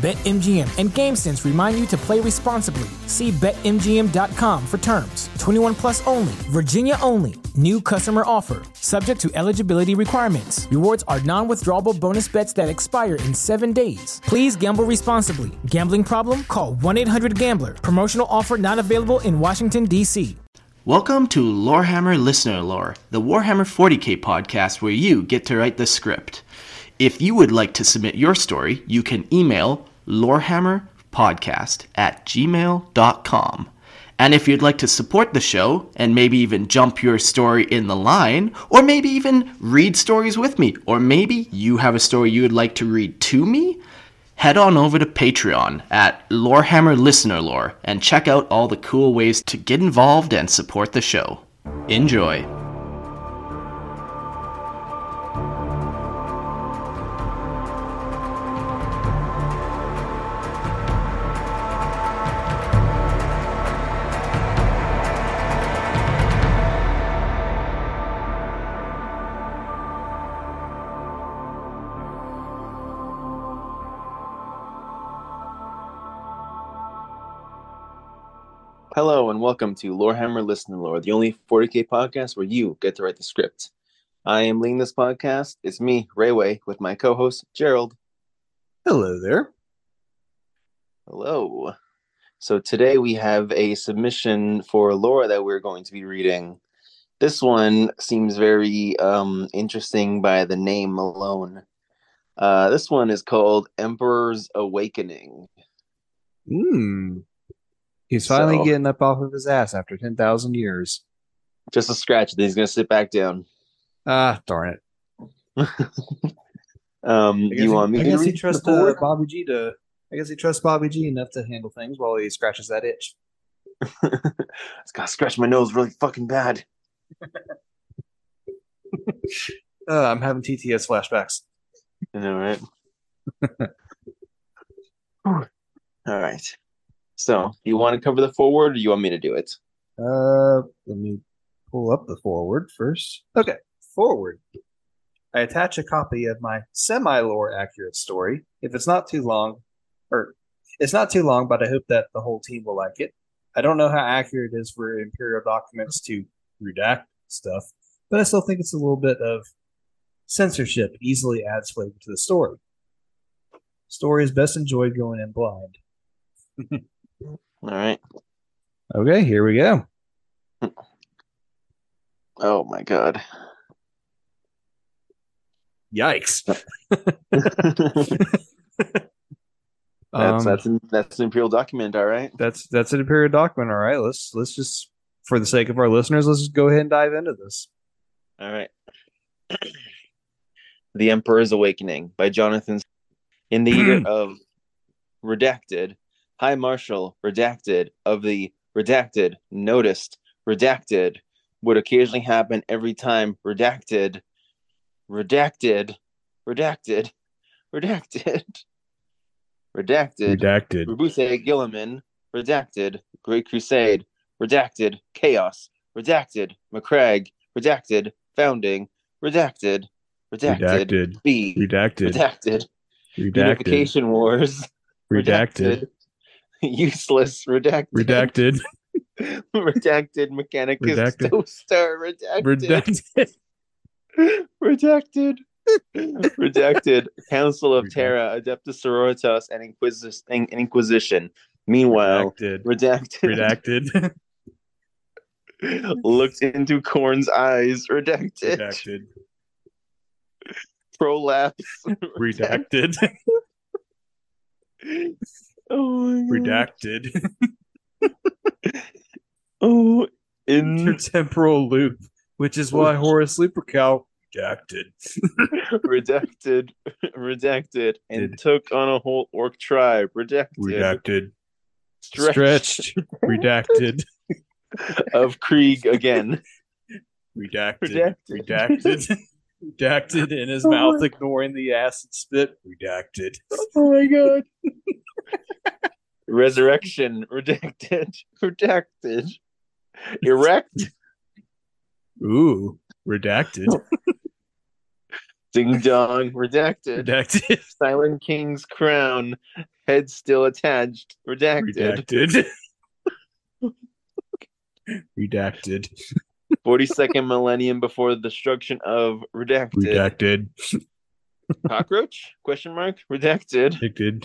BetMGM and GameSense remind you to play responsibly. See BetMGM.com for terms. 21 plus only, Virginia only. New customer offer, subject to eligibility requirements. Rewards are non withdrawable bonus bets that expire in seven days. Please gamble responsibly. Gambling problem? Call 1 800 Gambler. Promotional offer not available in Washington, D.C. Welcome to Lorehammer Listener Lore, the Warhammer 40k podcast where you get to write the script. If you would like to submit your story, you can email lorehammerpodcast at gmail.com. And if you'd like to support the show and maybe even jump your story in the line, or maybe even read stories with me, or maybe you have a story you would like to read to me, head on over to Patreon at Lorehammer Listener Lore and check out all the cool ways to get involved and support the show. Enjoy. Hello and welcome to Lorehammer Listener Lore, the only 40k podcast where you get to write the script. I am leading this podcast. It's me, Rayway, with my co-host Gerald. Hello there. Hello. So today we have a submission for Laura that we're going to be reading. This one seems very um, interesting by the name alone. Uh, this one is called Emperor's Awakening. Hmm. He's finally So- getting up off of his ass after 10,000 years. Just a scratch, then he's going to sit back down. Ah, darn it. Um, you want me I to guess he trusts uh. Bobby G to. I guess he trusts Bobby G enough to handle things while he scratches that itch. It's got to scratch my nose really fucking bad. Uh, I'm having TTS flashbacks. You know, right? All right. So, you want to cover the forward, or you want me to do it? Uh, let me pull up the forward first. Okay, forward. I attach a copy of my semi-lore accurate story. If it's not too long, or it's not too long, but I hope that the whole team will like it. I don't know how accurate it is for Imperial documents to redact stuff, but I still think it's a little bit of censorship easily adds flavor to the story. Story is best enjoyed going in blind. All right. Okay, here we go. Oh my god. Yikes. That's Um, that's an, that's an imperial document, all right. that's that's an imperial document. All right, let's let's just for the sake of our listeners, let's just go ahead and dive into this. All right. the Emperor's Awakening by Jonathan. In the year of redacted, High Marshal redacted of the redacted noticed redacted would occasionally happen every time redacted redacted redacted redacted redacted Redacted. Roboute Guilliman, Redacted, Great Crusade, Redacted, Chaos, Redacted, Macragge, Redacted, Founding, Redacted, Redacted, Redacted. B, Redacted. Redacted, Redacted. Unification Wars, Redacted. Useless, Redacted, Redacted. Redacted, Mechanicus, Redacted. Toaster, Redacted, Redacted. Redacted. Redacted. Council of Terra, Adeptus Sororitas, and Inquis- and Inquisition. Meanwhile, Redacted. redacted. Redacted. Looked into Khorne's eyes. Redacted. Redacted. Prolapse. Redacted. Oh. Redacted. Oh, in intertemporal loop, which is why oh. Horus Sleeper redacted. redacted, redacted, and Did. took on a whole orc tribe. Redacted, Redacted. stretched, Stretched. Redacted. of Krieg again. Redacted. Redacted. Redacted. Redacted in his oh mouth, ignoring the acid spit. Redacted. Oh my god. Resurrection, redacted, redacted, erect, Ooh. Redacted. ding dong, redacted, Redacted. Silent King's crown, head still attached, redacted, Redacted. Redacted. 42nd millennium before the destruction of redacted, Redacted. cockroach? Question mark, redacted, Redacted.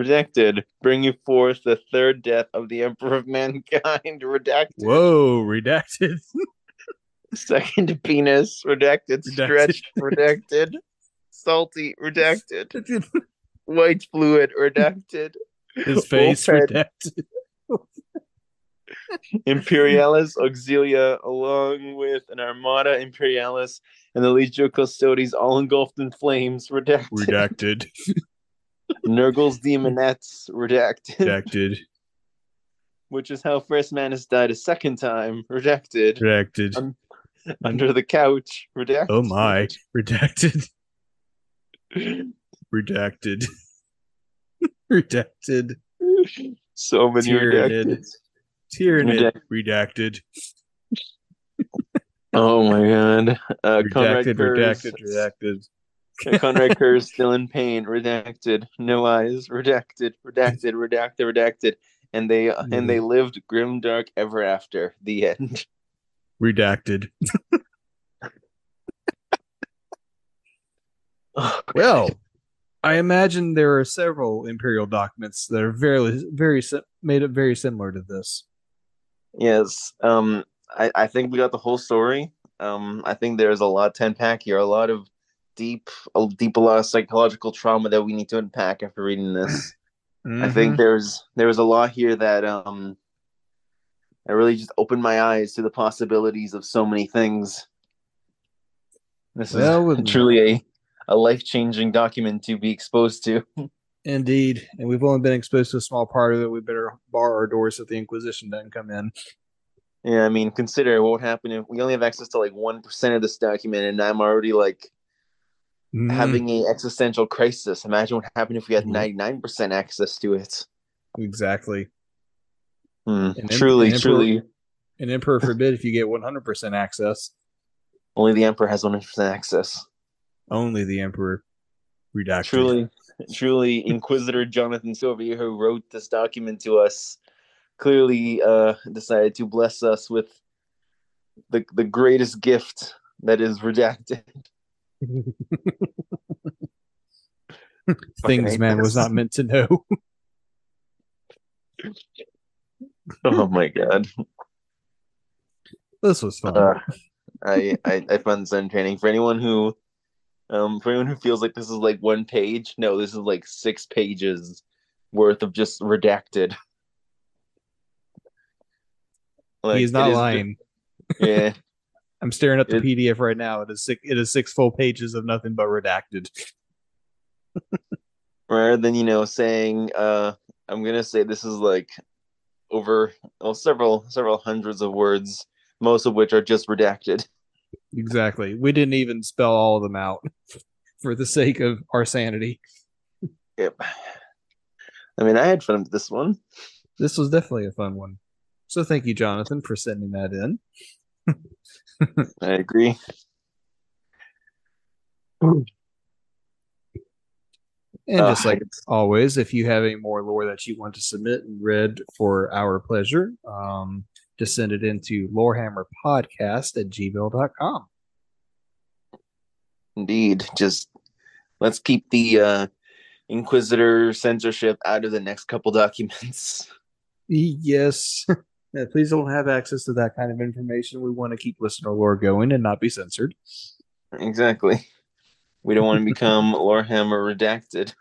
Redacted, bringing forth the third death of the Emperor of Mankind. Redacted. Whoa. Redacted. Second penis, redacted, Redacted. stretched, redacted, salty, redacted, white fluid, redacted, His face Wolfhead. redacted. Imperialis Auxilia, along with an Armada Imperialis and the Legio Custodes, all engulfed in flames, redacted. Redacted. Nurgle's Demonettes, redacted, Redacted. which is how Ferrus Manus died a second time, redacted. Redacted. Um, Under the couch, redacted. Oh my. Redacted. Redacted. Redacted. So many Tyranid. redacted. Tyranid. Redacted. Oh my god. Uh, Redacted. Curze, Redacted. Redacted. Konrad still in pain. Redacted. No eyes. Redacted. Redacted. Redacted. Redacted. And they and they lived grim dark ever after. The end. Redacted. Well, I imagine there are several imperial documents that are very, very made up very similar to this. Yes. Um. I I think we got the whole story. Um. I think there's a lot to unpack here. A lot of deep, a deep, a lot of psychological trauma that we need to unpack after reading this. I Mm-hmm. think there's there was a lot here that um I really just opened my eyes to the possibilities of so many things. This is Well, with- truly a a life changing document to be exposed to. indeed, and we've only been exposed to a small part of it. We better bar our doors if the Inquisition doesn't come in. Yeah, I mean, consider what would happen if we only have access to like one percent of this document, and I'm already like Mm-hmm. having a existential crisis. Imagine what happened if we had Mhm. ninety nine percent access to it. exactly. And em- Truly, emperor- truly, And Emperor forbid if you get 100% access. only the emperor has one hundred percent access. Only the Emperor. Redacted. truly truly inquisitor jonathan sylvia who wrote this document to us clearly uh decided to bless us with the the greatest gift that is redacted Things man was not meant to know. oh my god this was fun. uh, I, I i found this entertaining for anyone who um for anyone who feels like this is like one page no this is like six pages worth of just redacted Like, He's not lying. yeah I'm staring at the It- PDF right now. It is six, it is six full pages of nothing but redacted. rather than you know saying uh i'm gonna say this is like over well, several several hundreds of words most of which are just redacted Exactly. We didn't even spell all of them out for the sake of our sanity. yep i mean i had fun with this one This was definitely a fun one. So thank you, Jonathan, for sending that in. I agree And Uh, just like always, if you have any more lore that you want to submit and read for our pleasure, um, just send it into lorehammerpodcast at gmail.com. indeed just let's keep the uh inquisitor censorship out of the next couple documents Yes. Please don't have access to that kind of information. We want to keep listener lore going and not be censored. exactly we don't want to become lorehammer redacted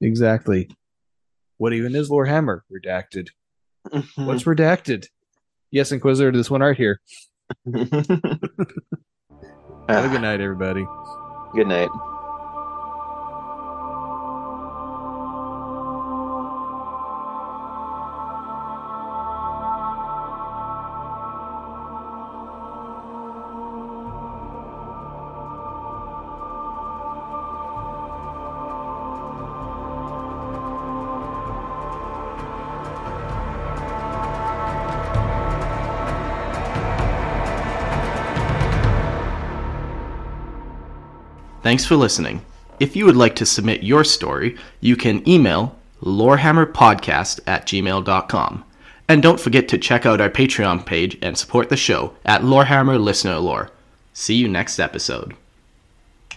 Exactly. What even is Lorehammer? Redacted. Mm-hmm. What's redacted? Yes, Inquisitor, this one right here. Have a good night, everybody. Good night. Thanks for listening. If you would like to submit your story, you can email lorehammerpodcast at gmail.com. And don't forget to check out our Patreon page and support the show at Lorehammer Listener Lore. See you next episode.